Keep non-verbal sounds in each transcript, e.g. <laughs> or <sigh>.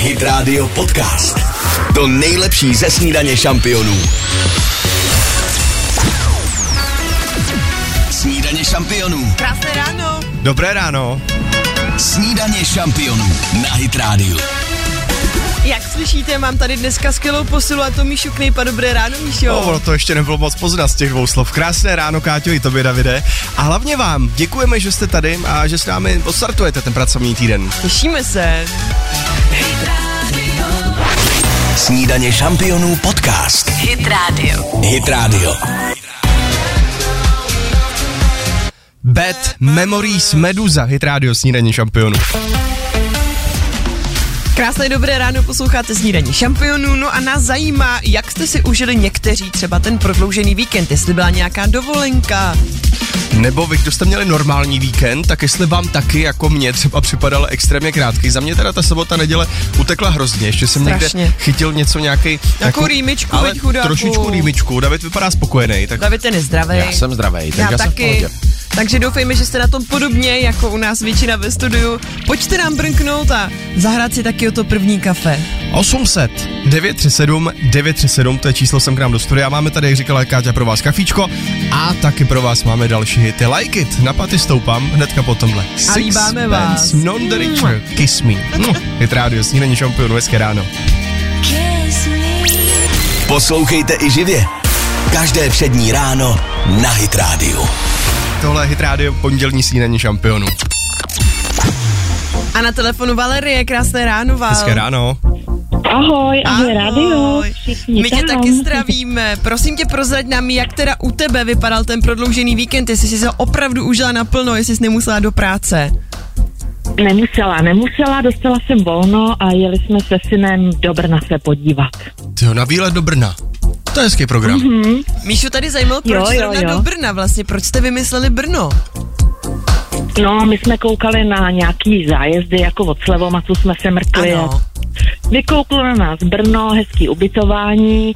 Hit Radio Podcast. To nejlepší ze snídaně šampionů. Snídaně šampionů. Krásné ráno. Dobré ráno. Snídaně šampionů na Hit Radio. Jak slyšíte, mám tady dneska skvělou posilu a to Míšu Knejpa. Dobré ráno, Míšo. No, ono to ještě nebylo moc poznat z těch dvou slov. Krásné ráno, Káťo, i tobě, Davide. A hlavně vám děkujeme, že jste tady a že s námi odstartujete ten pracovní týden. Těšíme se. Snídaně šampionů podcast. Hit Radio. Hit Radio. Bad Memories Meduza, hit rádio snídaní šampionů. Krásné dobré ráno, posloucháte snídaní šampionů, no a nás zajímá, jak jste si užili někteří třeba ten prodloužený víkend, jestli byla nějaká dovolenka. Nebo vy, kdo jste měli normální víkend, tak jestli vám taky, jako mě, třeba připadal extrémně krátký. Za mě teda ta sobota, neděle utekla hrozně. Ještě jsem Strašně. někde chytil něco nějaký. Nějakou rýmičku, ale chudáku. trošičku rýmičku. David vypadá spokojený. Tak David ten je zdravý. Já jsem zdravý, takže Já já jsem v taky. pohodě. Takže doufejme, že jste na tom podobně jako u nás většina ve studiu. Pojďte nám brnknout a zahrát si taky o to první kafe. 800 937 937, to je číslo sem k nám do studia. Máme tady, jak říkala Káťa, pro vás kafíčko a taky pro vás máme další hity. Like it, na paty stoupám hnedka po tomhle. A líbáme vás. Sixpence Non the Richer, Kiss Me. No, hit rádio, snídaní šampionu, hezké ráno. Poslouchejte i živě. Každé přední ráno na Hit Radio. Tohle je hit rádio, pondělní snídaní šampionu. A na telefonu Valerie, krásné ráno, Val. Hezké ráno. Ahoj, ahoj, rádio. Všichni My tě taky zdravíme. Prosím tě, prozrať nám, jak teda u tebe vypadal ten prodloužený víkend, jestli jsi se opravdu užila naplno, jestli jsi nemusela do práce. Nemusela, nemusela, dostala jsem volno a jeli jsme se synem do Brna se podívat. Tyjo, na výlet do Brna. To je hezký program. Mm-hmm. Míšu tady zajímalo, proč Jo, jo, zrovna jo. do Brna vlastně, proč jste vymysleli Brno? No, my jsme koukali na nějaký zájezdy, jako od Slevomatu jsme se mrkli. Ano. Vykouklo na nás Brno, hezký ubytování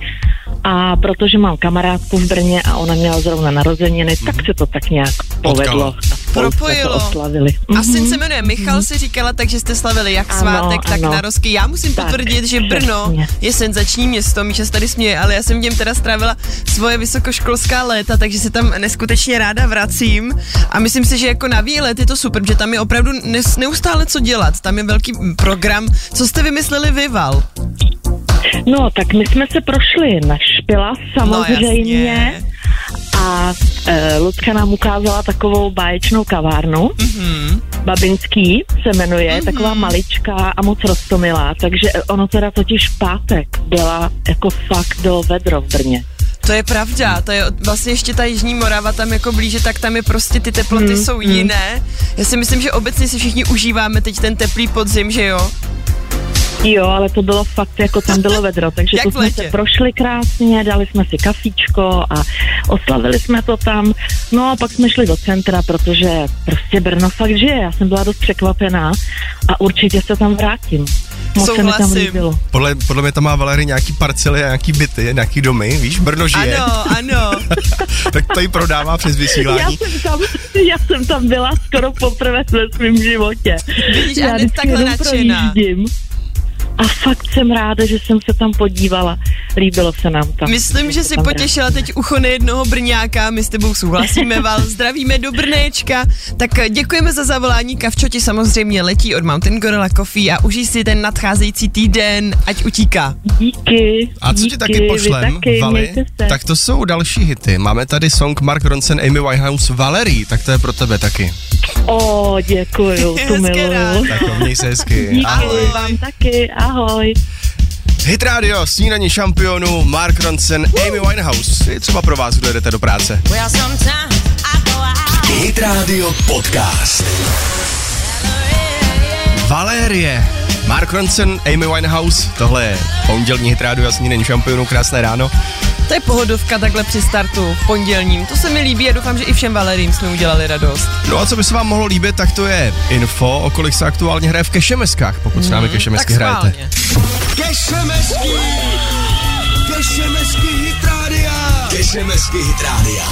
a protože mám kamarádku v Brně a ona měla zrovna narozeniny, tak se to tak nějak povedlo. Propojilo. oslavili. A syn Mhm. se jmenuje Michal, si říkala, takže jste slavili jak Ano, svátek, tak ano. narozky. Já musím Tak, potvrdit, že Brno přesně. je senzační město, Míša se tady směje, ale já jsem v něm teda strávila svoje vysokoškolská léta, takže se tam neskutečně ráda vracím a myslím si, že jako na výlet je to super, že tam je opravdu neustále co dělat, tam je velký program. Co jste vymysleli vy, Val? No, tak my jsme se prošli na Špila samozřejmě. No, jasně. A e, Lucka nám ukázala takovou báječnou kavárnu. Mhm. Babinský se jmenuje, mm-hmm. taková maličká a moc roztomilá, takže ono teda totiž pátek byla jako fakt do vedro v Brně. To je pravda, to je vlastně ještě ta Jižní Morava tam jako blíže, tak tam je prostě ty teploty Hmm, jsou jiné. Já si myslím, že obecně si všichni užíváme teď ten teplý podzim, že jo? Jo, ale to bylo fakt, jako tam bylo vedro, takže Jak to jsme se prošli krásně, dali jsme si kafíčko a oslavili jsme to tam. No a pak jsme šli do centra, protože prostě Brno fakt žije, já jsem byla dost překvapená a určitě se tam vrátím. Moc se mi tam Souhlasím. líbilo. Podle, podle mě tam má Valery nějaký parcely a nějaký byty, nějaký domy, víš, Brno žije. Ano, ano. <laughs> tak to jí prodává přes Já vysílání. jsem, tam, já jsem tam byla skoro poprvé ve svém životě. Vidíš, já takhle nadšená. projíždím. A fakt jsem ráda, že jsem se tam podívala. Líbilo se nám tam. Myslím, že si potěšila teď ucho nejednoho Brňáka, my s tebou souhlasíme, <laughs> Val, zdravíme do Brnéčka. Tak děkujeme za zavolání, Kavčo ti samozřejmě letí od Mountain Gorilla Coffee a užij si ten nadcházející týden, ať utíká. Díky. A co ti díky, taky vy pošlem, taky, Vali? Tak to jsou další hity. Máme tady song Mark Ronson, Amy Winehouse, Valerie, tak to je pro tebe taky. O, děkuju, tu miluju. Tak měj se hezky. Díky Ahoj. vám taky, ahoj. Hit Radio, snídaní šampionu, Mark Ronson, Amy Winehouse. Je třeba pro vás, kdo jedete do práce. Hit Radio Podcast. Valérie, Mark Ronson, Amy Winehouse, tohle je pondělní Hit Radio a snídaní šampionu, krásné ráno. To je pohodovka takhle při startu v pondělním. To se mi líbí a doufám, že i všem Valerím jsme udělali radost. No a co by se vám mohlo líbit, tak to je info, o kolik se aktuálně hraje v Kešemeskách, pokud s námi Kešemesky Mhm, tak hrajete. Kešemesky! Kešemesky Hit Radio! Kešemesky Hit Radio.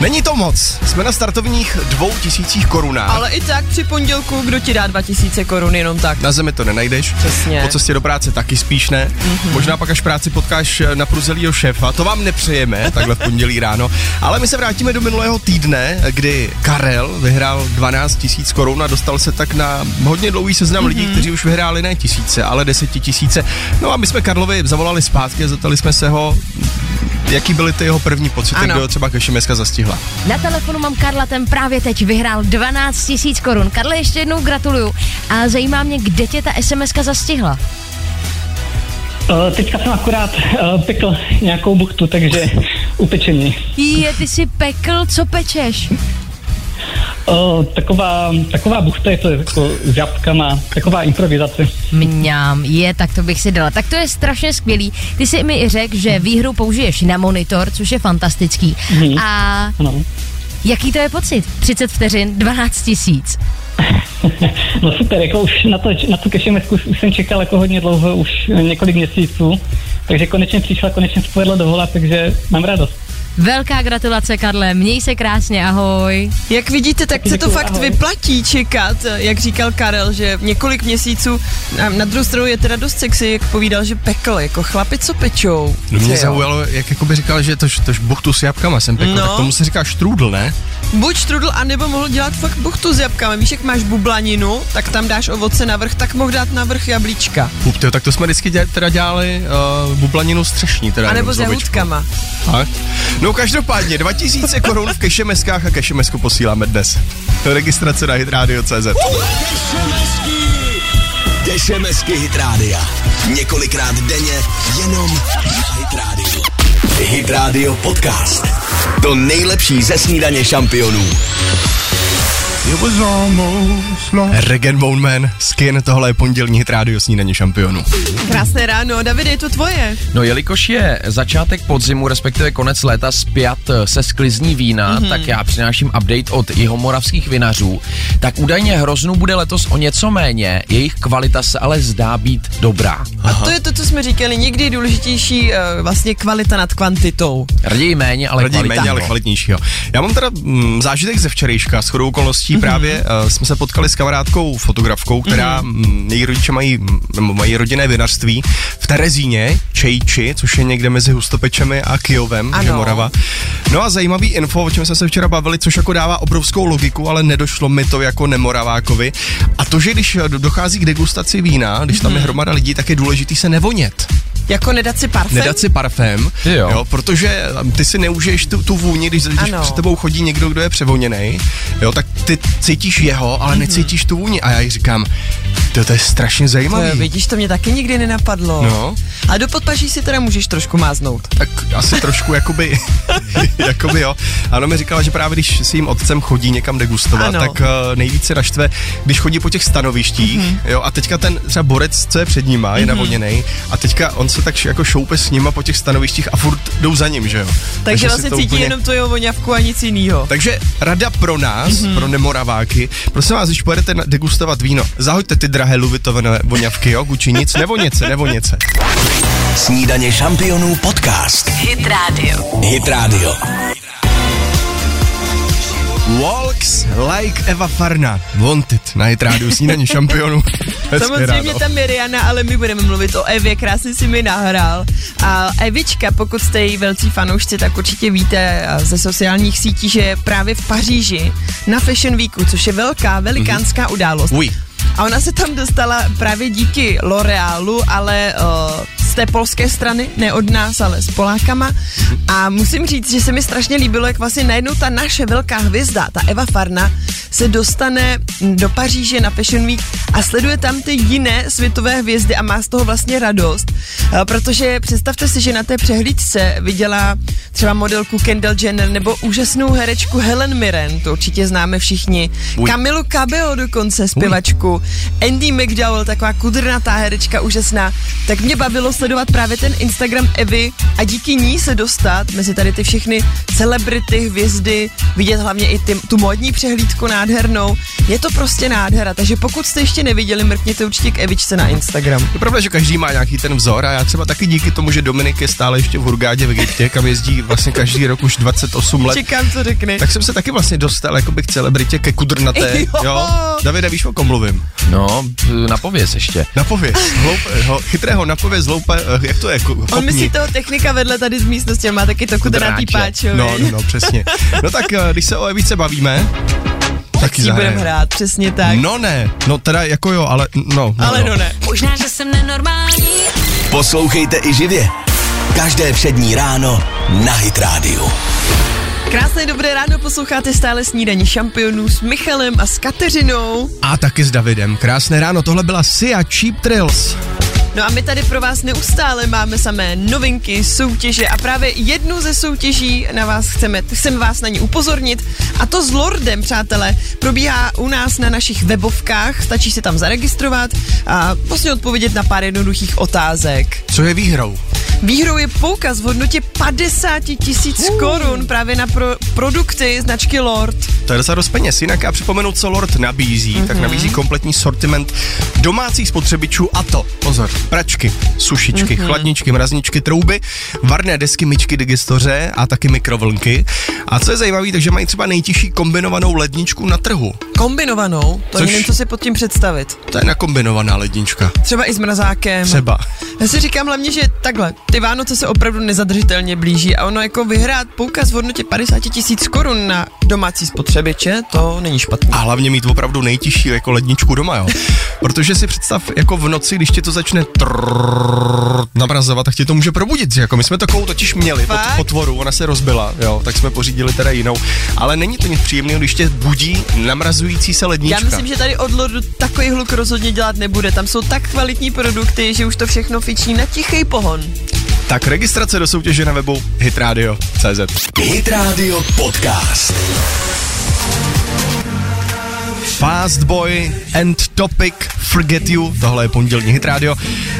Není to moc, jsme na startovních dvou tisících korunách. Ale i tak při pondělku, kdo ti dá 2000 korun jenom tak. Na zemi to nenajdeš. Přesně. Po cestě do práce taky spíš ne. Mm-hmm. Možná pak až v práci potkáš na pruzelýho šéfa. To vám nepřejeme, <laughs> takhle v pondělí ráno. Ale my se vrátíme do minulého týdne, kdy Karel vyhrál 12 tisíc korun a dostal se tak na hodně dlouhý seznam mm-hmm. lidí, kteří už vyhráli ne tisíce, ale desetitisíce. No a my jsme Karlovi zavolali zpátky a zeptali jsme se ho, jaký byly ty jeho první pocity, Ano. kdy ho třeba Kešimeska zastihla. Na telefonu mám Karla, ten právě teď vyhrál 12 tisíc korun. Karle, ještě jednou gratuluju. A zajímá mě, kde tě ta SMSka zastihla. Uh, teďka jsem akorát uh, pekl nějakou buchtu, takže <laughs> upečení. Je, ty si pekl, co pečeš? Uh, taková, taková buchta je to jako s jabkama, taková improvizace. Mňám, je, tak to bych si dala. Tak to je strašně skvělý. Ty si mi i řekl, že výhru použiješ na monitor, což je fantastický. Mhm. A Ano. jaký to je pocit? 30 vteřin, 12 tisíc. <laughs> No super, jako už na, to, na tu kešemesku už jsem čekal jako hodně dlouho, už několik měsíců, takže konečně přišla, konečně se povedlo dovolat, takže mám radost. Velká gratulace, Karle, měj se krásně, ahoj. Jak vidíte, tak se to fakt ahoj. vyplatí čekat, jak říkal Karel, že několik měsíců, a na druhou stranu je teda dost sexy, jak povídal, že pekl, jako chlapi, co pečou. No mě zaujalo, jak jakoby říkal, že to, to buchtu s jabkama jsem pekl, No. tak tomu se říká štrůdl, ne? Buď štrudl, anebo mohl dělat fakt buchtu s jabkama. Víš, jak máš bublaninu, tak tam dáš ovoce na vrch, tak mohl dát na vrch jablíčka. Hup, tyjo, tak to jsme vždycky dě, teda dělali uh, bublaninu střešní. Teda A nebo s. Tak. No každopádně 2000 korun v kešemeskách a kešemesku posíláme dnes. Registrace na hitradio.cz Kešemesky Hit Rádia. Několikrát denně jenom na Hit Radio. Hit Radio Podcast. To nejlepší ze snídaně šampionů. Regen Bone Man, Skin, tohle je pondělní hit rádio snídaně šampionu. Krásné ráno, Davide, je to tvoje. No jelikož je začátek podzimu, respektive konec léta spjat eh, se sklizní vína, mm-hmm. tak já přináším update od jihomoravských vinařů. Tak údajně hroznů bude letos o něco méně, jejich kvalita se ale zdá být dobrá. A to je to, co jsme říkali, někdy je důležitější uh, vlastně kvalita nad kvantitou. Raději méně, ale Raději kvalita. méně, ale ano. kvalitnějšího. Já mám teda mm, zážitek ze včerejška, s chodou okolností Mhm. mm-hmm. právě uh, jsme se potkali s kamarádkou fotografkou, která, mm-hmm. její rodiče mají, mm, mají rodinné vinařství v Terezíně, Čejči, což je někde mezi Hustopečemi a Kijovem, Ano. že Morava. No a zajímavý info, o čem jsme se včera bavili, což jako dává obrovskou logiku, ale nedošlo mi to jako nemoravákovi. A to, že když dochází k degustaci vína, když tam je hromada lidí, tak je důležitý se nevonět. Jako nedat si parfém? Nedat si parfém, jo. jo, protože um, ty si neužiješ tu, tu vůni, když, když Ano. před tebou chodí někdo, kdo je převoněný, jo, tak ty cítíš jeho, ale necítíš tu vůni. A já jí říkám, to, to je strašně je, vidíš, to mě taky nikdy nenapadlo. No. A do podpaží si teda můžeš trošku máznout. Tak asi trošku <laughs> jakoby, <laughs> jakoby jo. Ano, mi říkala, že právě když s jím otcem chodí někam degustovat, Ano. tak uh, nejvíce naštve, když chodí po těch stanovištích, Mhm. mm-hmm. jo, a teďka ten třeba borec, co je před nima, je mm-hmm. navoněný, a teďka on se tak jako šoupe s nima po těch stanovištích a furt jdou za ním, že jo. Takže si vlastně to cítí úplně- jenom tvoji voňavku a nic jiného. Takže rada pro nás, Mhm. mm-hmm. pro nemoraváky, prosím vás, když pojedete degustovat víno, zahoďte ty drahé luvitové voňavky, jo, Gucci, nic, nevoněce, nevoněce. Snídaně šampionů podcast. Hit Radio. Hit Radio. Walks like Eva Farna, Wanted, na rádiu snídaně šampionů. Samozřejmě tam je Rihanna, ale my budeme mluvit o Evě, krásně si mi nahrál. A Evička, pokud jste její velcí fanoušci, tak určitě víte ze sociálních sítí, že je právě v Paříži na Fashion Weeku, což je velká, velikánská Mhm. událost. Uj. A ona se tam dostala právě díky L'Orealu, ale uh, z té polské strany, ne od nás, ale s Polákama. A musím říct, že se mi strašně líbilo, jak vlastně najednou ta naše velká hvězda, ta Eva Farna, se dostane do Paříže na Fashion Week a sleduje tam ty jiné světové hvězdy a má z toho vlastně radost, uh, protože představte si, že na té přehlídce viděla třeba modelku Kendall Jenner nebo úžasnou herečku Helen Mirren, to určitě známe všichni, Uj. Kamilu Cabello dokonce, zpěvačku, Andy McDowell, taková kudrnatá herečka, úžasná. Tak mě bavilo se sledovat právě ten Instagram Evy a díky ní se dostat mezi tady ty všechny celebrity, hvězdy, vidět hlavně i ty, tu modní přehlídku nádhernou. Je to prostě nádhera, takže pokud jste ještě neviděli, mrkněte určitě k Evičce na Instagram. Je pravda, že každý má nějaký ten vzor a já třeba taky díky tomu, že Dominik je stále ještě v Hurgádě v Egyptě, kam jezdí vlastně každý rok už 28 let. Čekám, co řekne. Tak jsem se taky vlastně dostal jakoby k celebritě, ke kudrnaté. <laughs> Jo. jo. Davide, víš, o kom mluvím? No, napověz ještě. Napověz, hloupého, chytrého napověz, hloupe, eh, jak to je, ko- On myslí toho technika vedle tady z místnosti, má taky to kudrnatý Kudráče. páčo. No, no, no, přesně. No tak, eh, když se o Evice bavíme, taky Si budeme hrát, přesně tak. No ne, no teda jako jo, ale no. no Ale no ne. Možná, že jsem nenormální. Poslouchejte i živě. Každé přední ráno na Hit Radio. Krásné dobré ráno, posloucháte stále snídaní šampionů s Michalem a s Kateřinou. A taky s Davidem. Krásné ráno, tohle byla Sia Cheap Thrills. No a my tady pro vás neustále máme samé novinky, soutěže a právě jednu ze soutěží na vás chceme, chceme vás na ní upozornit a to s Lordem, přátelé, probíhá u nás na našich webovkách, stačí se tam zaregistrovat a vlastně odpovědět na pár jednoduchých otázek. Co je výhrou? Výhrou je poukaz v hodnotě 50 tisíc korun právě na pro, produkty značky Lord. To je docela dost peněz. Jinak já připomenu, co Lord nabízí. Mm-hmm. Tak nabízí kompletní sortiment domácích spotřebičů a to, pozor, pračky, sušičky, mm-hmm. chladničky, mrazničky, trouby, varné desky, myčky, digestoře a taky mikrovlnky. A co je zajímavé, takže mají třeba nejtěžší kombinovanou ledničku na trhu. Kombinovanou, to Což- nevím, co si pod tím představit. To je nakombinovaná lednička. Třeba i s mrazákem. Třeba. Já si říkám hlavně, že takhle, ty Vánoce se opravdu nezadržitelně blíží a ono jako vyhrát poukaz v hodnotě 50 tisíc korun na domácí spotřebiče, to není špatný. A hlavně mít opravdu nejtěžší jako ledničku doma, jo. Protože si představ, jako v noci, když ti to začne trrrr namrazovat, tak ti to může probudit. Jako my jsme takovou totiž měli pod potvoru, ona se rozbila, jo, tak jsme pořídili teda jinou. Ale není to nic příjemného, když tě budí namrazující se lednička. Já myslím, že tady od Lordu takový hluk rozhodně dělat nebude. Tam jsou tak kvalitní produkty, že už to všechno fičí na tichý pohon. Tak registrace do soutěže na webu hitradio.cz. Hit Radio Podcast. Fast Boy and Topic Forget You, tohle je pondělní Hit Radio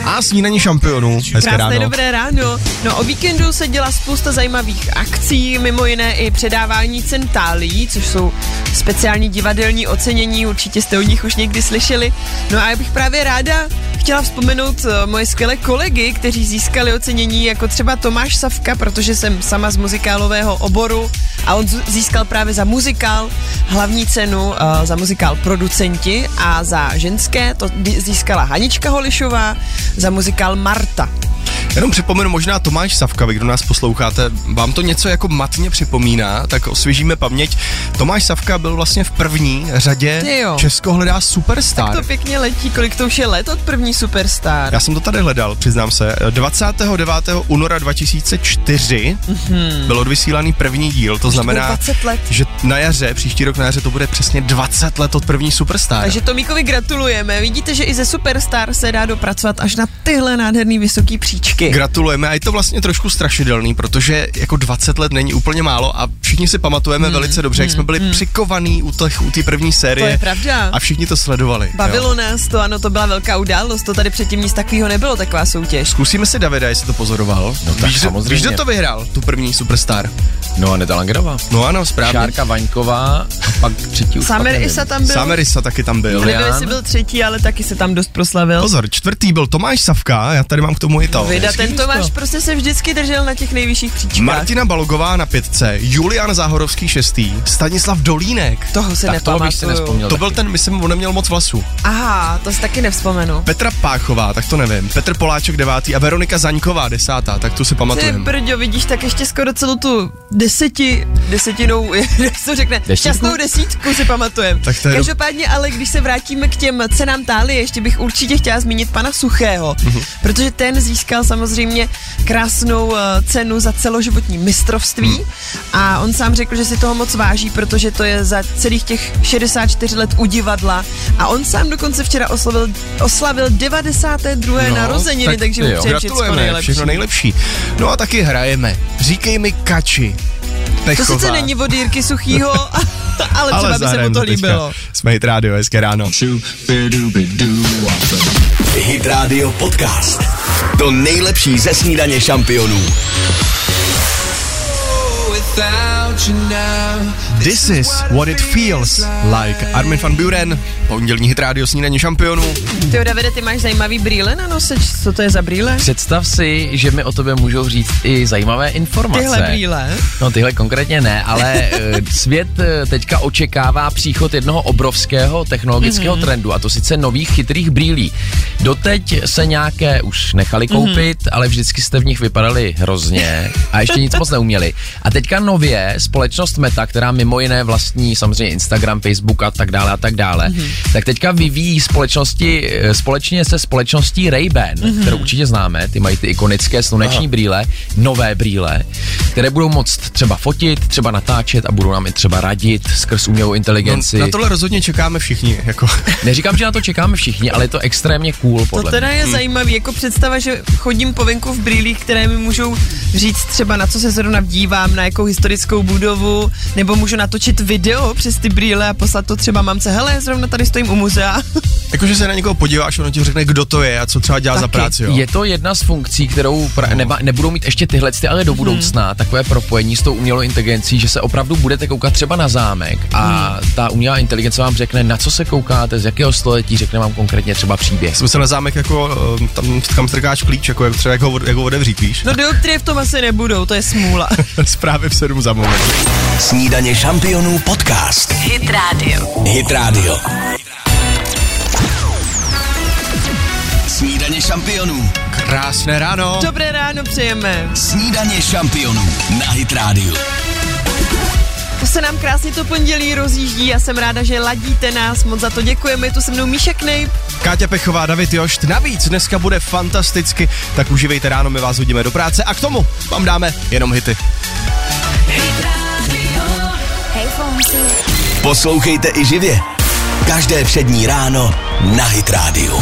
a snídaní šampionů. Hezké Krásné ráno. dobré ráno. No o víkendu se dělá spousta zajímavých akcí, mimo jiné i předávání cen tálí, což jsou speciální divadelní ocenění, určitě jste o nich už někdy slyšeli. No a já bych právě ráda chtěla vzpomenout eh, moje skvělé kolegy, kteří získali ocenění, jako třeba Tomáš Savka, protože jsem sama z muzikálového oboru a on získal právě za muzikál hlavní cenu uh, za muzikál producenti a za ženské to získala Hanička Holišová za muzikál Marta. Jenom připomenu možná Tomáš Savka, vy kdo nás posloucháte, vám to něco jako matně připomíná, tak osvěžíme paměť. Tomáš Savka byl vlastně v první řadě. Česko hledá superstar. To pěkně letí, kolik to už je let od první Superstar. Já jsem to tady hledal, přiznám se. 29. února 2004 mm-hmm. byl odvysílaný první díl, to bude znamená, 20 let. že na jaře, příští rok na jaře to bude přesně 20 let od první superstar. Takže Tomíkovi gratulujeme. Vidíte, že i ze Superstar se dá dopracovat až na tyhle nádherný vysoký příčky. Gratulujeme a je to vlastně trošku strašidelný, protože jako 20 let není úplně málo a všichni si pamatujeme hmm, velice dobře, jak jsme byli hmm. přikovaný u té u té první série. To je pravda. A všichni to sledovali. Bavilo jo. nás to, ano, to byla velká událost, to tady předtím nic takového nebylo, taková soutěž. Zkusíme si Davida, jestli to pozoroval. No tak víš, samozřejmě. víš, kdo to vyhrál, tu první superstar? No, Aneta Langerová. No ano, správně. Šárka Vaňková a pak třetí už Samer pak nevím. Isa tam byl, Samerisa taky tam byl. nevím, jestli byl třetí, ale taky se tam dost proslavil. Pozor, čtvrtý byl Tomáš Savka, já tady mám k tomu i to. Vida, ten Tomáš prostě se vždycky držel na těch nejvyšších příčkách. Martina Balogová na pětce, Julian Záhorovský šestý, Stanislav Dolínek. Toho se Tak toho bych si nepamatuju. nespomněl. To byl ten, myslím, on neměl moc vlasů. Aha, to si taky nevzpomenu. Petra Páchová, tak to nevím. Petr Poláček devátý a Veronika Zaňková desátá, tak tu si Ty pamatujeme. brďo, vidíš, tak ještě skoro celou tu deseti, desetinou, <laughs> jak se to řekne, Desítku? šťastnou desítku si pamatujeme. Tak to je- Každopádně, ale když se vrátíme k těm cenám tálie, ještě bych určitě chtěla zmínit pana Suchého, Mhm. protože ten získal samozřejmě krásnou uh, cenu za celoživotní mistrovství Mhm. a on sám řekl, že si toho moc váží, protože to je za celých těch 64 let u divadla a on sám dokonce včera oslavil, oslavil 92. No, narozeniny, tak takže mu přeje všechno nejlepší. všechno nejlepší. No a taky hrajeme. Říkej mi kači. To Pechová. sice není od Jirky Suchýho, <laughs> ale třeba by se mu to teďka. líbilo. Jsme Hit Radio, hezké ráno. Hit Radio Podcast. To nejlepší ze snídaně šampionů. This is what it feels like. Armin van Buren, pondělní hit rádio snídaní šampionů. Ty Davide, ty máš zajímavý brýle na nose, co to je za brýle? Představ si, že mi o tobě můžou říct i zajímavé informace. Tyhle brýle. No tyhle konkrétně ne, ale eh, svět eh, teďka očekává příchod jednoho obrovského technologického mm-hmm. trendu a to sice nových chytrých brýlí. Doteď se nějaké už nechali koupit, mm-hmm. ale vždycky jste v nich vypadali hrozně a ještě nic moc neuměli. A teďka nově společnost Meta, která mimo jiné vlastní samozřejmě Instagram, Facebook a tak dále a tak dále, mm-hmm. tak teďka vyvíjí společnosti eh, společně se společností Ray-Ban, mm-hmm. kterou určitě známe, ty mají ty ikonické sluneční Aha. brýle, nové brýle, které budou moct třeba fotit, třeba natáčet a budou nám i třeba radit skrz umělou inteligenci. No, na tohle rozhodně čekáme všichni. Jako. <laughs> Neříkám, že na to čekáme všichni, ale je to extrémně cool. Podle to teda mě. je hmm. zajímavý, jako představa, že chodím po venku v brýlích, které mi můžou říct třeba na co se zrovna dívám, na jakou historickou budovu, nebo můžu natočit video přes ty brýle a poslat to třeba mamce, hele, zrovna tady stojím u muzea. <laughs> Jakože se na někoho podíváš, ono ti řekne, kdo to je a co třeba dělá Taky. za práci. Jo? Je to jedna z funkcí, kterou pra- no. neba, nebudou mít ještě tyhle, ty, ale do budoucna, hmm. takové propojení s tou umělou inteligencí, že se opravdu budete koukat třeba na zámek a hmm. ta umělá inteligence vám řekne, na co se koukáte, z jakého století, řekne vám konkrétně třeba příběh. Jsem se na zámek jako, eh, tam, tam strkáš klíč, jako třeba jak ho, jak ho otevřít, víš? No dioptrie v tom asi nebudou, to je smůla. <laughs> Zprávy v 7 za moment. Snídaně šampionů podcast. Hit Radio. Hit Radio. Snídaně šampionů. Krásné ráno. Dobré ráno přejeme. Snídaně šampionů na Hit Radio. To se nám krásně to pondělí rozjíždí. Já jsem ráda, že ladíte nás. Moc za to děkujeme. Je tu se mnou Míša Knejp. Káťa Pechová, David Jošt. Navíc dneska bude fantasticky, tak užívejte ráno, my vás hodíme do práce a k tomu vám dáme jenom hity. Poslouchejte i živě. Každé přední ráno na Hit Radio.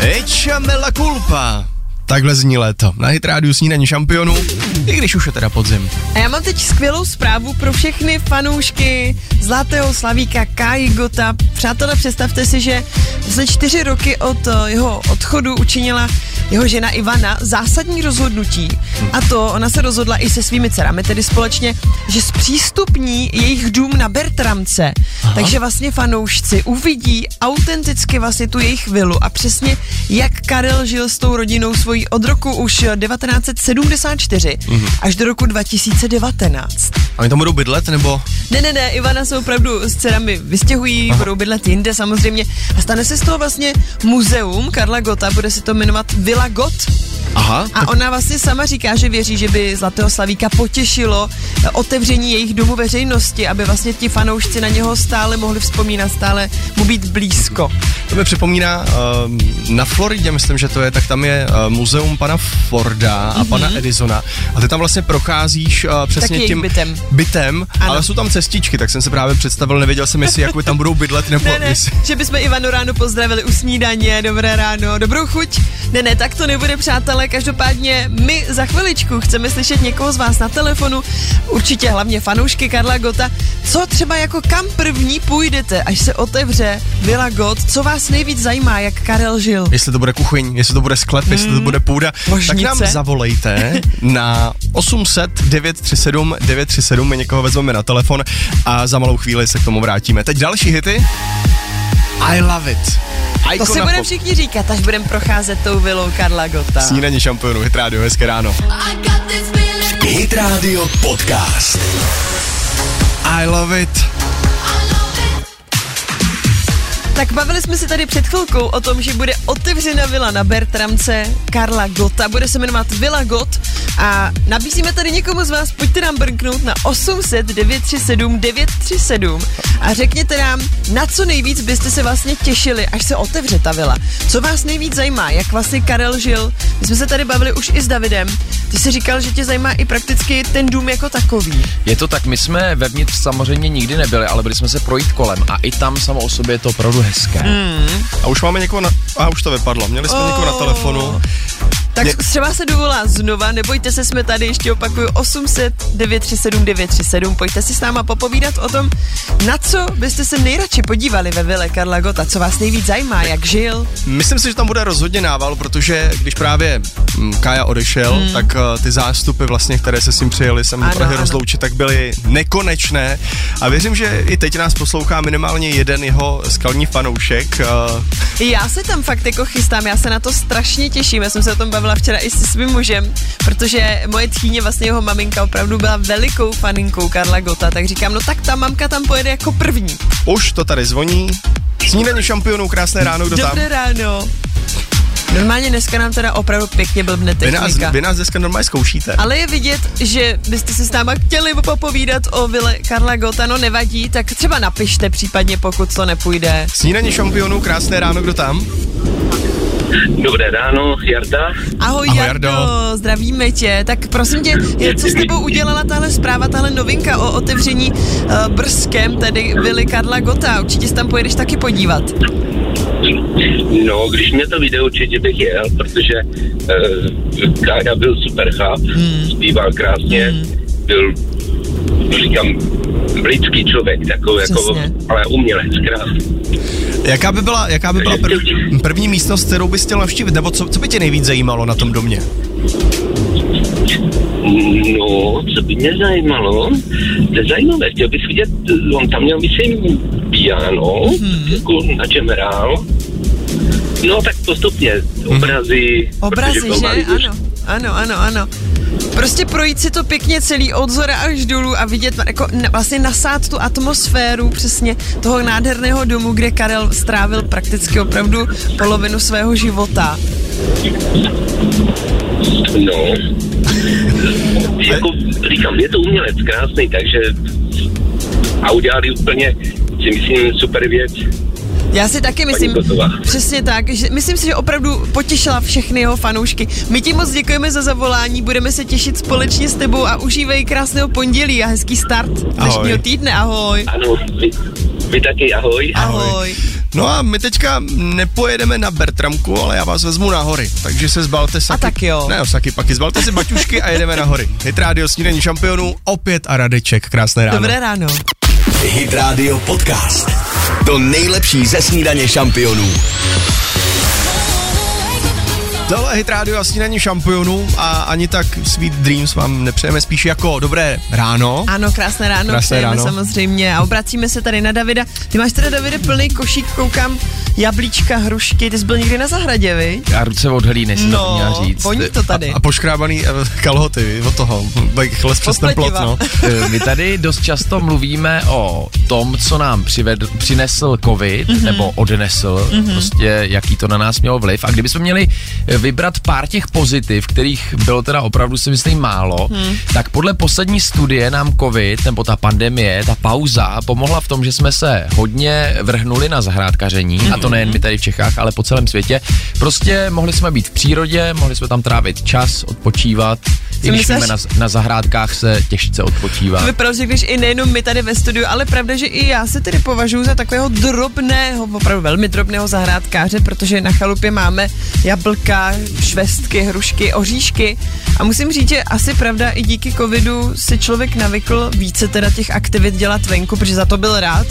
Echa me la culpa. Takhle zní léto. Na Hit Radio snídaní šampionů, i když už je teda podzim. A já mám teď skvělou zprávu pro všechny fanoušky Zlatého Slavíka Kai Gota. Přátelé, představte si, že za čtyři roky od eh, jeho odchodu učinila jeho žena Ivana zásadní rozhodnutí. A to ona se rozhodla i se svými dcerami, tedy společně, že zpřístupní jejich dům na Bertramce. Aha. Takže vlastně fanoušci uvidí autenticky vlastně tu jejich vilu a přesně jak Karel žil s tou rodinou svojí od roku už 1974 mm-hmm. až do roku 2019. A oni tam budou bydlet, nebo? Ne, ne, ne, Ivana se opravdu s dcerami vystěhují, Aha. budou bydlet jinde samozřejmě a stane se z toho vlastně muzeum Karla Gota, bude se to jmenovat Villa Got. Aha. A ona vlastně sama říká, že věří, že by Zlatého Slavíka potěšilo eh, otevření jejich domu veřejnosti, aby vlastně ti fanoušci na něho stále mohli vzpomínat, stále mu být blízko. To mi připomíná uh, na Floridě, myslím, že to je, tak tam je uh, muzeum pana Forda a mm-hmm. pana Edisona a ty tam vlastně procházíš uh, přesně Taky tím bytem, bytem ale jsou tam cestičky, tak jsem se právě představil, nevěděl jsem, jestli jak tam budou bydlet <laughs> nebo ne, ne, jestli... že bychom Ivanu ráno pozdravili u snídaně, dobré ráno, dobrou chuť. Ne, ne, tak to nebude, přátelé, každopádně my za chviličku chceme slyšet někoho z vás na telefonu, určitě hlavně fanoušky Karla Gota, co třeba jako kam první půjdete, až se otevře Villa Got, co vás nejvíc zajímá, jak Karel žil. Jestli to bude kuchyň, jestli to bude sklep, mm. jestli to bude půda, Možnice. tak nám zavolejte <laughs> na 800 937 937, my někoho vezmeme na telefon a za malou chvíli se k tomu vrátíme. Teď další hity. I love it. To si budeme všichni říkat, až budeme procházet tou vilou Karla Gota. Snídaní šampionu, Hit Radio, hezké ráno. Hit Radio Podcast. I love it. Tak bavili jsme se tady před chvilkou o tom, že bude otevřena vila na Bertramce Karla Gota. Bude se jmenovat Villa Got a nabízíme tady někomu z vás, pojďte nám brnknout na 800 937 937 a řekněte nám, na co nejvíc byste se vlastně těšili, až se otevře ta vila. Co vás nejvíc zajímá, jak vlastně Karel žil. My jsme se tady bavili už i s Davidem. Ty jsi říkal, že tě zajímá i prakticky ten dům jako takový. Je to tak, my jsme vevnitř samozřejmě nikdy nebyli, ale byli jsme se projít kolem a i tam samo o sobě je to opravdu hezké. Hmm. A už máme někoho na... A už to vypadlo. Měli jsme oh. někoho na telefonu. Tak Mě- třeba se dovolá znova, nebojte se, jsme tady, ještě opakuju, 800 937 937, pojďte si s náma popovídat o tom, na co byste se nejradši podívali ve vile Karla Gota, co vás nejvíc zajímá, jak žil. Myslím si, že tam bude rozhodně nával, protože když právě mm, Kája odešel, hmm. tak uh, ty zástupy vlastně, které se s ním přijeli sem do Ano, Prahy ano. rozloučit, tak byly nekonečné. A věřím, že i teď nás poslouchá minimálně jeden jeho skalní fanoušek. Uh, Já se tam fakt jako chystám, já se na to strašně těším, já jsem se o tom bavila včera i se svým mužem, protože moje tchýně, vlastně jeho maminka opravdu byla velikou faninkou Karla Gota, tak říkám, no tak ta mamka tam pojede jako první. už to tady zvoní. Snídaně šampionů, krásné ráno, kdo tam? Dobré ráno. Normálně dneska nám teda opravdu pěkně blbne Vy nás, technika. vy nás dneska normálně zkoušíte. Ale je vidět, že byste si s náma chtěli popovídat o vile Karla Gota, no nevadí, tak třeba napište případně, pokud to nepůjde. Snídaně šampionů, krásné ráno, kdo tam? Dobré ráno, Jarda. Ahoj, Ahoj, Jardo, Jardo. zdravíme tě. Tak prosím tě, je, co s tebou udělala tahle zpráva, tahle novinka o otevření uh, Brzkem, tedy vily Karla Gota? Určitě se tam pojedeš taky podívat. No, když mě to vyjde, určitě bych jel, protože uh, Kája byl super cháp, hmm. zpíval krásně, hmm. byl, říkám, lidský člověk, takový jako, ale umělec, krásný. Jaká by byla, jaká by byla prv, první místnost, kterou bys chtěl navštívit? Nebo co, co by tě nejvíc zajímalo na tom domě? No, co by mě zajímalo, to je zajímavé, chtěl bych vidět, on tam měl, myslím, piano, hmm. jako na čem hrál. No, tak postupně, obrazy. Obrazy, protože byl že? Ano, ano, ano, ano. Prostě projít si to pěkně celý od zora až dolů a vidět, jako na, vlastně nasát tu atmosféru přesně toho nádherného domu, kde Karel strávil prakticky opravdu polovinu svého života. No. <laughs> jako říkám, je to umělec krásný, takže a udělali úplně, si myslím, super věc. Já si taky myslím, přesně tak, že myslím si, že opravdu potěšila všechny jeho fanoušky. My ti moc děkujeme za zavolání, budeme se těšit společně s tebou a užívej krásného pondělí a hezký start dnešního Ahoj. týdne. Ahoj. Ano, vy, vy taky, ahoj. Ahoj. No a my teďka nepojedeme na Bertramku, ale já vás vezmu na hory, takže se zbalte saky. tak jo. Ne, saky, paky, zbalte si baťušky a jedeme na hory. Hit Radio Snídaní šampionů, opět a Radeček, krásné ráno. Dobré ráno. Hit Radio Podcast. To nejlepší ze snídaně šampionů. Tohle je Hit Radio a Snídaní šampionů a ani tak Sweet Dreams vám nepřejeme spíš jako dobré ráno. Ano, krásné ráno, Krásné přejeme ráno. samozřejmě a obracíme se tady na Davida. Ty máš teda, Davide, plný košík, koukám, jablíčka, hrušky, ty jsi byl někdy na zahradě, vi? Já ruce od hlíny si to No, měla říct. voní to tady. A poškrábaný eh, kalhoty od toho, tak les přes ten plot, no. <laughs> Eh, My tady dost často mluvíme o tom, co nám přivedl, přinesl covid, Mhm. mm-hmm. nebo odnesl, mm-hmm. prostě jaký to na nás mělo vliv. A kdybychom měli vybrat pár těch pozitiv, kterých bylo teda opravdu si myslím málo, hmm. tak podle poslední studie nám covid, nebo ta pandemie, ta pauza, pomohla v tom, že jsme se hodně vrhnuli na zahrádkaření, mm-hmm. a to nejen my tady v Čechách, ale po celém světě. Prostě mohli jsme být v přírodě, mohli jsme tam trávit čas, odpočívat, i když myslíš? na, na zahrádkách se těžce odpočívá. To vypadalo, že když i nejenom my tady ve studiu, ale pravda, že i já se tedy považuji za takového drobného, opravdu velmi drobného zahrádkáře, protože na chalupě máme jablka, švestky, hrušky, oříšky. A musím říct, že asi pravda i díky covidu si člověk navykl více teda těch aktivit dělat venku, protože za to byl rád.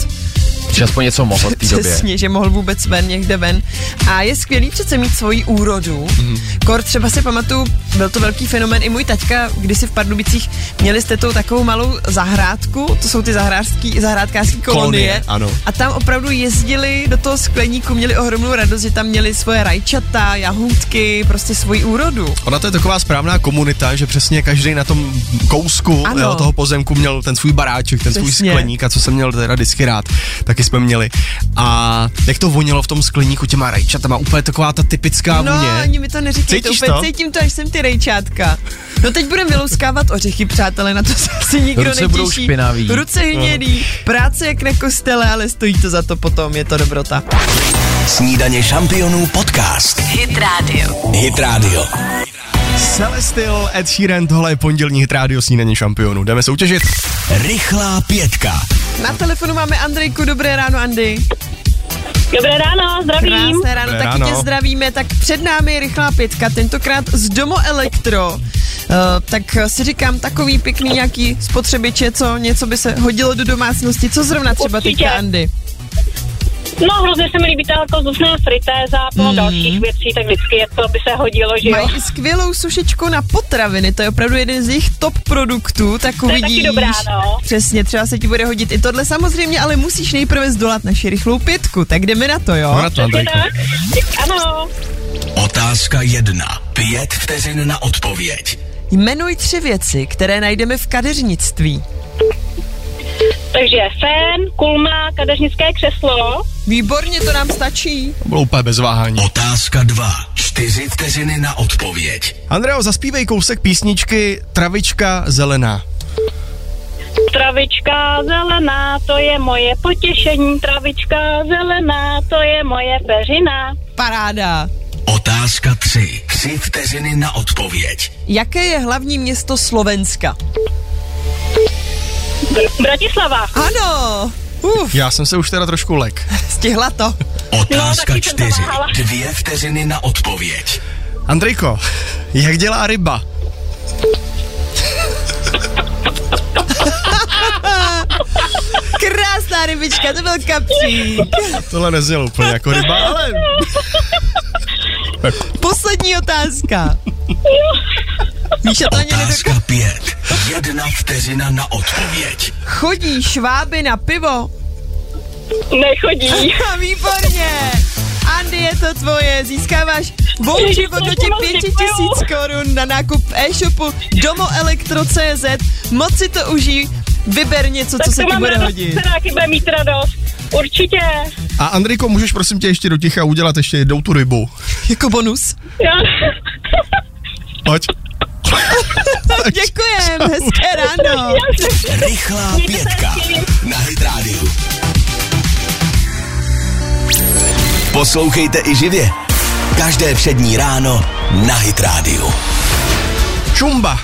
Že aspoň něco mohl v té době. Přesně, že mohl vůbec ven někde ven. A je skvělý přece mít svoji úrodu. Mm-hmm. Kor třeba si pamatuju, byl to velký fenomén, i můj taťka, když si v Pardubicích měli jste tu takovou malou zahrádku, to jsou ty zahrádský, zahrádkářské kolonie. Kolonie, ano. A tam opravdu jezdili do toho skleníku, měli ohromnou radost, že tam měli svoje rajčata, jahůdky, prostě svoji úrodu. Ona to je taková správná komunita, že přesně každý na tom kousku Ano. jo, toho pozemku měl ten svůj baráček, ten svůj Přesně. skleník a co jsem měl teda vždycky rád, taky jsme měli. A jak to vonilo v tom skleníku těma rajčatama, úplně taková ta typická No, vůně. ani mi to neříkejte, Cítíš úplně to? cítím to, až jsem ty rejčátka. No teď budeme vylouskávat ořechy, přátelé, na to se asi nikdo Ruce budou netěší. špinavý. Ruce hnědý, práce jak na kostele, ale stojí to za to potom, je to dobrota. Snídaně šampionů podcast. Hit Radio. Hit Radio. Celestial, Ed Sheeran, tohle je pondělní hit rádio snídaní šampionů. Jdeme soutěžit. Rychlá pětka. Na telefonu máme Andrejku, dobré ráno, Andy. Dobré ráno, zdravím. Krásné ráno, Dobré taky ráno. tě zdravíme. Tak před námi je rychlá pětka, tentokrát z Domo Elektro. Uh, tak si říkám, takový pěkný nějaký spotřebiče, co něco by se hodilo do domácnosti. Co zrovna třeba Určitě. teďka, Andy? No, hrozně se mi líbí ta jako vzdušná fritéza a plno dalších věcí, tak vždycky je to, by se hodilo, že jo. Mají i skvělou sušičku na potraviny, to je opravdu jeden z jejich top produktů, tak To je taky uvidíš. dobrá, no. Přesně, třeba se ti bude hodit i tohle samozřejmě, ale musíš nejprve zdolat naši rychlou pětku, tak jdeme na to, jo? No na to, tak? Ano. Otázka jedna. Pět vteřin na odpověď. Jmenuj tři věci, které najdeme v kadeřnictví. Takže fén, kulma, kadeřnické křeslo. Výborně, to nám stačí. To bylo úplně bez váhání. Otázka dva. Čtyři vteřiny na odpověď. Andreo, zaspívej kousek písničky Travička zelená. Travička zelená, to je moje potěšení. Travička zelená, to je moje peřina. Paráda. Otázka tři. Tři vteřiny na odpověď. Jaké je hlavní město Slovenska? Br- Bratislava. Ano. Uf, Já jsem se už teda trošku lek. <laughs> stihla to. Otázka No, čtyři. Dvě vteřiny na odpověď. Andrejko, jak dělá ryba? <laughs> Krásná rybička, to byl kapřík. Tohle neznělo úplně jako ryba, ale Poslední otázka. Míša to ani. Otázka pět. Jedna vteřina na odpověď. Chodí šváby na pivo? Nechodí. <laughs> Výborně. Andy, je to tvoje. Získáváš voucher v hodnotě to moc 5000 děkuju. korun na nákup e-shopu domoelektro.cz. Moc si to užij. Vyber něco, co tak se to ti bude radost, hodit. se taky bude mít radost. Určitě. A Andrejko, můžeš prosím tě ještě do ticha udělat ještě jednou tu rybu. Jako bonus. Já. Pojď. <laughs> Děkujem, hezké ráno. Rychlá pětka na Hit Radio. Poslouchejte i živě. Každé všední ráno na Hit Radio. Čumba.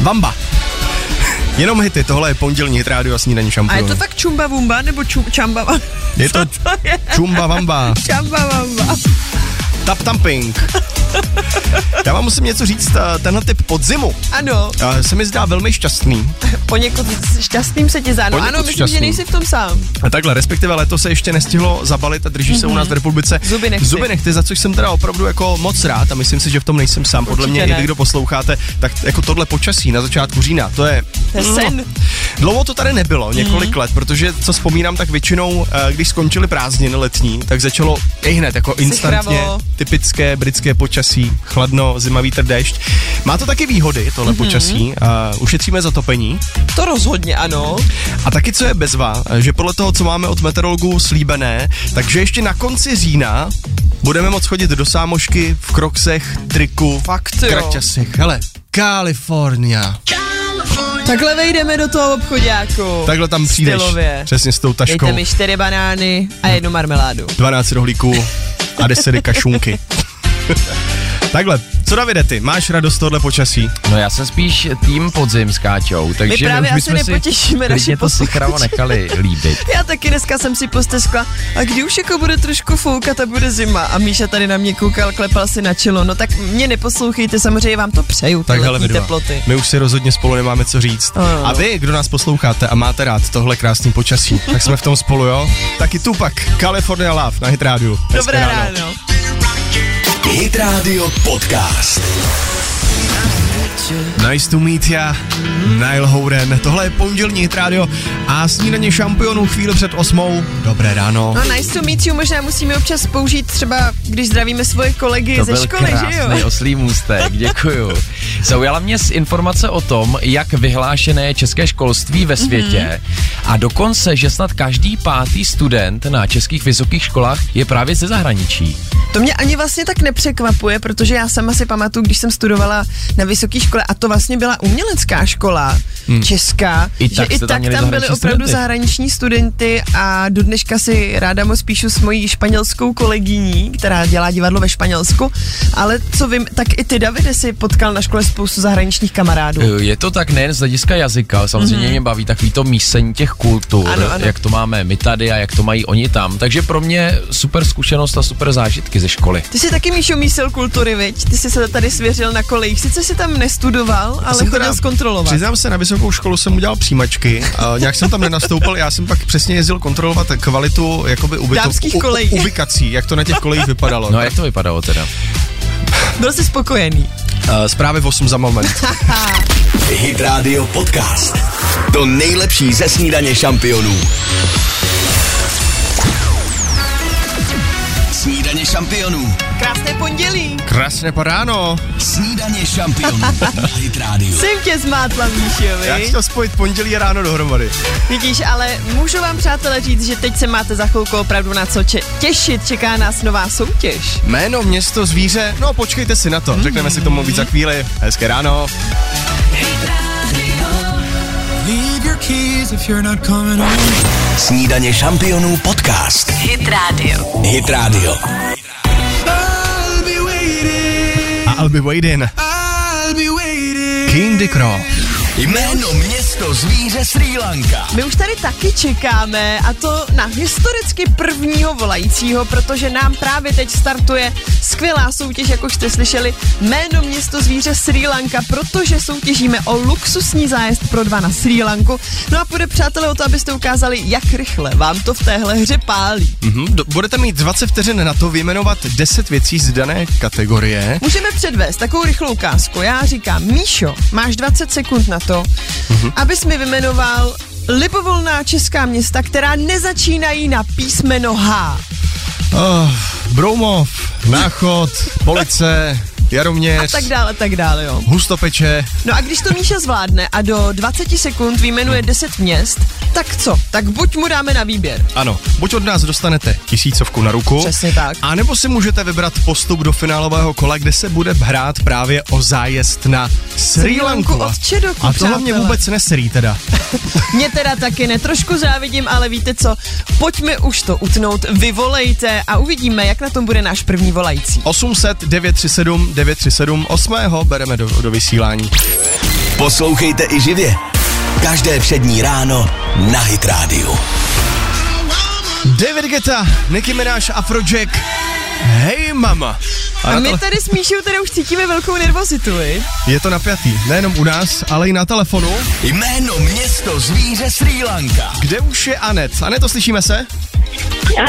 Bamba. Jenom hity, tohle je pondělní hit rádio a snídaní A je to fakt čumba vumba nebo čum, čamba Je to to je? čumba vamba. Čamba vamba. Tap tamping. <laughs> Já vám musím něco říct, eh, tenhle typ podzimu Ano, eh, se mi zdá velmi šťastný. <laughs> poněkud šťastným se ti zdá. No ano, myslím, šťastný. že nejsi v tom sám. A takhle, respektive leto se ještě nestihlo zabalit a drží se u nás v republice. Mhm. Zuby nechty. Zuby nechty, za což jsem teda opravdu jako moc rád a myslím si, že v tom nejsem sám. Podle Určitě mě, i ne. vy, kdo posloucháte, tak jako tohle počasí na začátku října, to je... To je sen. Dlouho to tady nebylo, několik Mhm. let, protože co vzpomínám, tak většinou, eh, když skončily prázdniny letní, tak začalo i hned jako instantně typické britské počasí, chladno, zima, vítr, déšť. Má to taky výhody, tohle Mhm. počasí. A ušetříme zatopení. To rozhodně ano. A taky co je bezva, že podle toho, co máme od meteorologů slíbené, takže ještě na konci října budeme moct chodit do sámošky v kroksech, triku, Fakt jo. kraťasech. Hele, Kalifornia. Takhle vejdeme do toho obchodáku. Takhle tam přijdeš. Stylově. Přesně s tou taškou. Dejte mi čtyři banány a jednu marmeládu. 12 rohlíků a 10 kašunky. <laughs> <laughs> Takhle, co Davide, ty, máš radost tohle počasí? No já jsem spíš tým podzim s Káčou, takže právě už asi si nepotěšíme naše klidně to si chravo nechali líbit. Já taky dneska jsem si posteskla, a kdy už jako bude trošku foukat a bude zima. A Míša tady na mě koukal, klepal si na čelo. No tak mě neposlouchejte, samozřejmě vám to přeju, Tak hele, vidva, teploty. my už si rozhodně spolu nemáme co říct. Ano. A vy, kdo nás posloucháte a máte rád tohle krásný počasí, <laughs> tak jsme v tom spolu, jo? Taky Tupak, California Love na Hit Radio. Dobré ráno. Hit Radio Podcast. Nice to meet ya, Nile Houden. Tohle je pondělní Hit Radio a snídaně šampionů chvíli před osmou. Dobré ráno. No nice to meet you, možná musíme občas použít třeba, když zdravíme svoje kolegy To ze byl školy, že krásný jo? oslý můstek, děkuju. <laughs> Zaujala mě z informace o tom, jak vyhlášené je české školství Mhm. ve světě a dokonce, že snad každý pátý student na českých vysokých školách je právě ze zahraničí. To mě ani vlastně tak nepřekvapuje, protože já sama si pamatuju, když jsem studovala na vysoké škole, škole a to vlastně byla umělecká škola Hmm. česká, I že tak i tam tak měli tam byli opravdu studenty. zahraniční studenty a do dneška si ráda moc píšu s mojí španělskou kolegyní, která dělá divadlo ve Španělsku, ale co vím, tak i ty, Davide, si potkal na škole spoustu zahraničních kamarádů. Eh, Je to tak nejen z hlediska jazyka, ale samozřejmě mm-hmm. mě baví takový to mísení těch kultur. Ano, ano. jak to máme my tady a jak to mají oni tam. Takže pro mě super zkušenost a super zážitky ze školy. Ty jsi taky Míšo mísil kultury, viď? Ty jsi se tady svěřil na kolejích. Sice si tam nestudoval, ale jsem chodil teda- zkontrolovat. Přiznám se, na vysokou školu jsem udělal přijímačky, a nějak jsem tam nenastoupil, já jsem pak přesně jezdil kontrolovat kvalitu jakoby ubytov, u- ubikací, jak to na těch kolejích vypadalo. No a jak to vypadalo teda? Byl jsi spokojený. Uh, zprávy v 8 za moment. <laughs> Hit Radio Podcast. To nejlepší ze snídaně šampionů. Snídaně šampionů. Krásné pondělí. Krásné paráno. Snídaně šampionů na <laughs> Hit Radio. Jsem tě zmátla, Míšo, Já viď? chtěl spojit pondělí a ráno dohromady. Vidíš, ale můžu vám, přátelé, říct, že teď se máte za chvilku opravdu na co če- těšit. Čeká nás nová soutěž. Jméno, město, zvíře, no počkejte si na to, řekneme si tomu víc za chvíli. Hezké ráno. Snídaně šampionů podcast. Hit Radio. Hit Radio. A I'll be waiting. King Crow. Jméno, město, zvíře Sri Lanka. My už tady taky čekáme a to na historicky prvního volajícího, protože nám právě teď startuje skvělá soutěž, jak už jste slyšeli, jméno město zvíře Sri Lanka, protože soutěžíme o luxusní zájezd pro dva na Sri Lanku. No a půjde přátelé o to, abyste ukázali, jak rychle vám to v téhle hře pálí. Mhm, do, budete mít 20 vteřin na to vyjmenovat 10 věcí z dané kategorie. Můžeme předvést takovou rychlou ukázku. Já říkám, Míšo, máš 20 sekund na to, Mhm. abys mi vymenoval libovolná česká města, která nezačínají na písmeno H. Oh, Broumov, Náchod, Police, A Jaroměř, tak dále, tak dále, jo. Hustopeče. No a když to Míša zvládne a do 20 sekund vyjmenuje 10 měst, tak co? Tak buď mu dáme na výběr. Ano, buď od nás dostanete tisícovku na ruku, Přesně tak. a nebo si můžete vybrat postup do finálového kola, kde se bude hrát právě o zájezd na Sri Lanku od Čedoku, a to hlavně přátelé. vůbec nesrý teda. <laughs> Mě teda taky ne, trošku závidím, ale víte co? Pojďme už to utnout, vyvolejte a uvidíme, jak na tom bude náš první volající. 800 937 937 8. bereme do, do vysílání. Poslouchejte i živě. Každé přední ráno na Hit Radio. David Geta, Nicki Minaj, Afrojack. Hej mama. A, A my tele- tady s Míšou teda už cítíme velkou nervozitu, vi? je to napjatý, nejenom u nás, ale i na telefonu, Jméno, město, zvíře Sri Lanka. kde už je Anet. Anet, slyšíme se?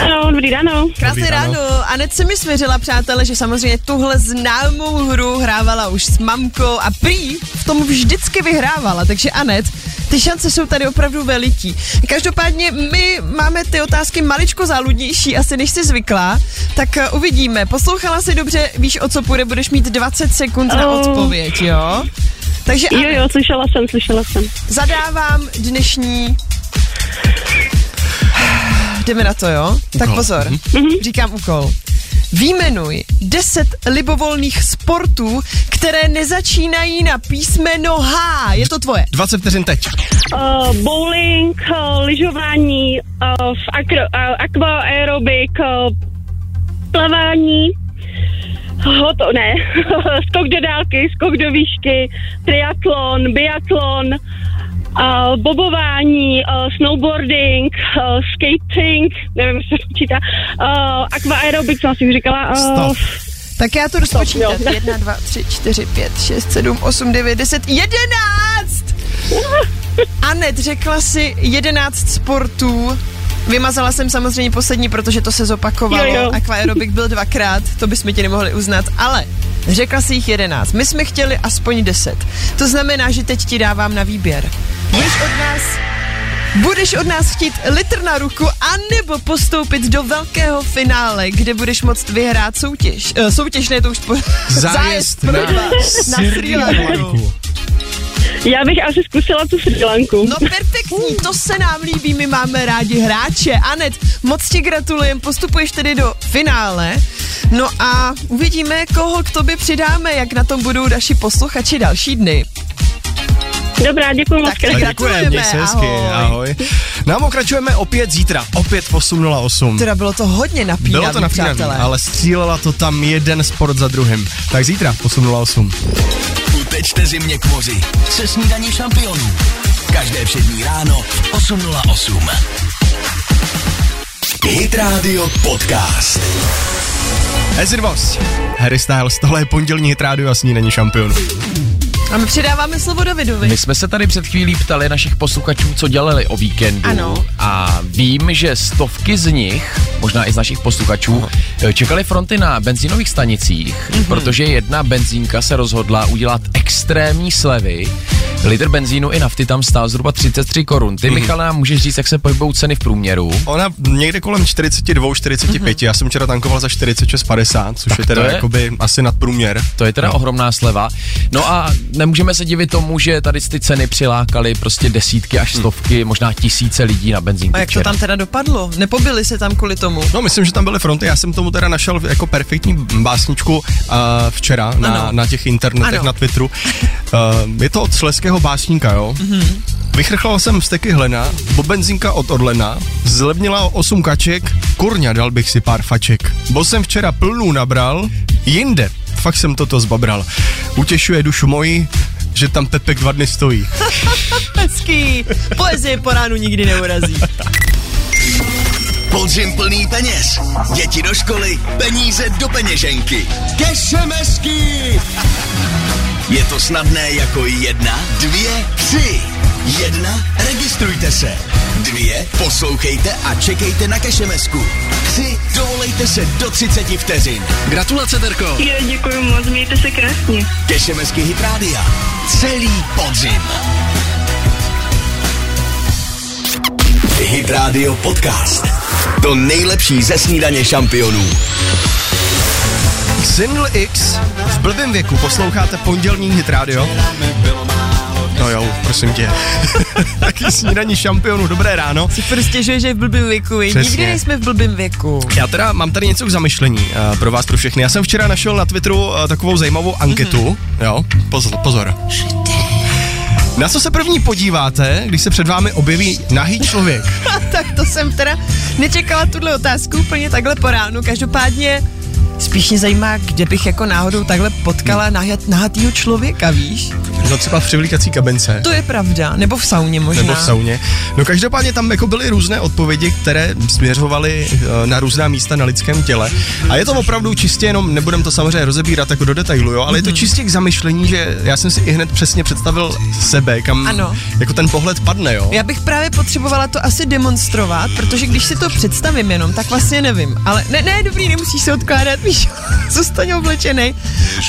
Ano, dobrý ráno. Krásné ráno. Anet se mi svěřila, přátelé, že samozřejmě tuhle známou hru hrávala už s mamkou a prý v tom vždycky vyhrávala. Takže Anet, ty šance jsou tady opravdu veliký. Každopádně my máme ty otázky maličko záludnější, asi než jsi zvyklá. Tak eh, uvidíme. Poslouchala jsi dobře, víš, o co půjde, budeš mít 20 sekund na odpověď, jo? Takže Jo, jo, slyšela jsem, slyšela jsem. zadávám dnešní... <sighs> Jdeme na to, jo? Tak pozor, říkám úkol. Výjmenuj 10 libovolných sportů, které nezačínají na písmeno H. Je to tvoje. 20 vteřin teď. Uh, bowling, uh, lyžování, uh, akro, uh, aquaerobik, uh, plavání, hoto, ne, <laughs> skok do dálky, skok do výšky, triatlon, biatlon, uh, bobování, uh, snowboarding, uh, skating, nevím, jestli se počítá, uh, aquaerobik, co jsem si říkala. Uh, Stop. Tak já to rozpočítám. jo. 1, 2, 3, 4, 5, 6, 7, 8, 9, 10, 11! Anet, řekla si 11 sportů. Vymazala jsem samozřejmě poslední, protože to se zopakovalo. Jo, jo. Aquaerobik byl dvakrát, to bychom ti nemohli uznat, ale řekla si jich 11. My jsme chtěli aspoň 10. To znamená, že teď ti dávám na výběr. Budeš od nás Budeš od nás chtít litr na ruku anebo postoupit do velkého finále, kde budeš moct vyhrát soutěž. Uh, soutěž, ne, to už po, Zájezd <laughs> pro na na Sri Lanku. Já bych asi zkusila tu Sri Lanku. No perfektní, to se nám líbí, my máme rádi hráče. Anet, moc ti gratulujem, postupuješ tedy do finále. No a uvidíme, koho k tobě přidáme, jak na tom budou naši posluchači další dny. Dobrá, děkuji moc. Tak. Děkujeme, měj se hezky, ahoj. ahoj. No a pokračujeme opět zítra, opět v 8.08. Teda bylo to hodně napínavý, Bylo to napínavý, přátelé. ale střílela to tam jeden sport za druhým. Tak zítra, 8.08. Utečte zimě k moři se snídaní šampionů. Každé všední ráno v 8.08. Hit Radio Podcast. Was. Harry Styles, tohle je pondělní hit rádio a snídaní šampionů. A my přidáváme slovo Davidovi. My jsme se tady před chvílí ptali našich posluchačů, co dělali o víkendu. Ano. A vím, že stovky z nich, možná i z našich posluchačů, čekali fronty na benzínových stanicích, Mhm. protože jedna benzínka se rozhodla udělat extrémní slevy. Litr benzínu i nafty tam stál zhruba 33 korun. Ty, Michale, nám můžeš říct, jak se pohybují ceny v průměru? Ona někde kolem 42, 45, já jsem včera tankoval za 46,50, což Tak je teda je- jakoby asi nadprůměr. To je teda No. ohromná sleva. No a nemůžeme se divit tomu, že tady ty ceny přilákaly prostě desítky až stovky, možná tisíce lidí na benzínku A jak to včera. tam teda dopadlo? Nepobili se tam kvůli tomu? No, myslím, že tam byly fronty. Já jsem tomu teda našel jako perfektní básničku uh, včera na, na těch internetech, Ano. na Twitteru. Uh, je to od sleského básníka, jo? Mm-hmm. Vychrchlal jsem steky hlena, bo benzinka od Orlena, zlevnila o 8 kaček, kurňa dal bych si pár faček. Bo jsem včera plnou nabral, jinde, fakt jsem toto zbabral. Utěšuje dušu moji, že tam Pepek dva dny stojí. <laughs> Hezký. Poezie po ránu nikdy neurazí. Podzim plný peněz. Děti do školy, peníze do peněženky. Kešemesky! Je to snadné jako jedna, dvě, tři. Jedna, registrujte se. Dvě, poslouchejte a čekejte na kešemesku. Tři, dovolejte se do 30 vteřin. Gratulace, Terko. Jo, děkuji moc, mějte se krásně. Kešemesky Hit Rádia. Celý podzim. Hit Radio Podcast. To nejlepší ze snídaně šampionů. Single X v blbém věku posloucháte pondělní hit radio. No jo, prosím tě. <laughs> Taky snídaní šampionů, dobré ráno. Si prostě že je v blbým věku. Přesně. Nikdy nejsme v blbým věku. Já teda mám tady něco k zamyšlení uh, pro vás, pro všechny. Já jsem včera našel na Twitteru uh, takovou zajímavou anketu. Mm-hmm. Jo, pozor, pozor. Na co se první podíváte, když se před vámi objeví nahý člověk? <laughs> tak to jsem teda nečekala tuhle otázku úplně takhle po ránu. Každopádně spíš mě zajímá, kde bych jako náhodou takhle potkala nahat, nahatýho člověka, víš? No třeba v přivlíkací kabince. To je pravda. Nebo v sauně možná. Nebo v sauně. No každopádně tam jako byly různé odpovědi, které směřovaly eh, na různá místa na lidském těle. A je to opravdu čistě jenom, nebudem to samozřejmě rozebírat jako do detailu, jo, ale je to Mhm. čistě k zamyšlení, že já jsem si i hned přesně představil sebe, kam Ano. jako ten pohled padne, jo. Já bych právě potřebovala to asi demonstrovat, protože když si to představím jenom, tak vlastně nevím. Ale ne, ne, dobrý, nemusíš se odkládat, víš, <laughs> zůstaň oblečený.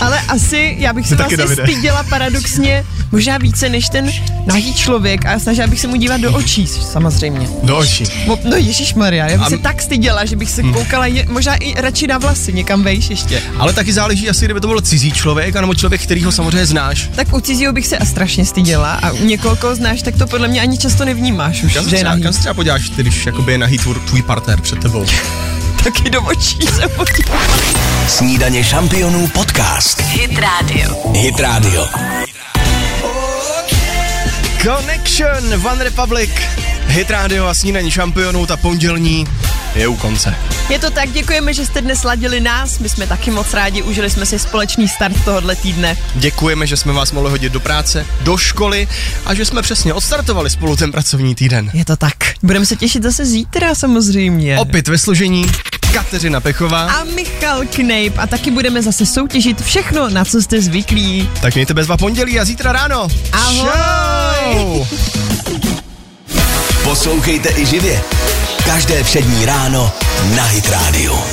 Ale asi já bych se vlastně Davide. styděla paradoxně možná více než ten nahý člověk a snažila bych se mu dívat do očí, samozřejmě. Do očí. Mo- No Ježíš Maria, já bych A- se tak styděla, že bych se Hm. koukala je, možná i radši na vlasy, někam vejš ještě. Ale taky záleží asi, kdyby to byl cizí člověk, anebo člověk, který ho samozřejmě znáš. Tak u cizího bych se a strašně styděla a u někoho, koho znáš, tak to podle mě ani často nevnímáš už, Kam se třeba, třeba podíváš, když jakoby je nahý tvůj, tvůj partner před tebou? <laughs> Taky do očí se. Snídaně šampionů podcast. Hit Radio. Hit Radio. Connection, One Republic, Hit Radio a snídaní šampionů, ta pondělní je u konce. Je to tak, děkujeme, že jste dnes ladili nás, my jsme taky moc rádi, užili jsme si společný start tohohle týdne. Děkujeme, že jsme vás mohli hodit do práce, do školy a že jsme přesně odstartovali spolu ten pracovní týden. Je to tak. Budeme se těšit zase zítra samozřejmě. Opět ve složení Kateřina Pechová. A Michal Knejp a taky budeme zase soutěžit všechno, na co jste zvyklí. Tak mějte bezva pondělí a zítra ráno. Ahoj. Čau. Poslouchejte i živě. Každé všední ráno na Hit Radio.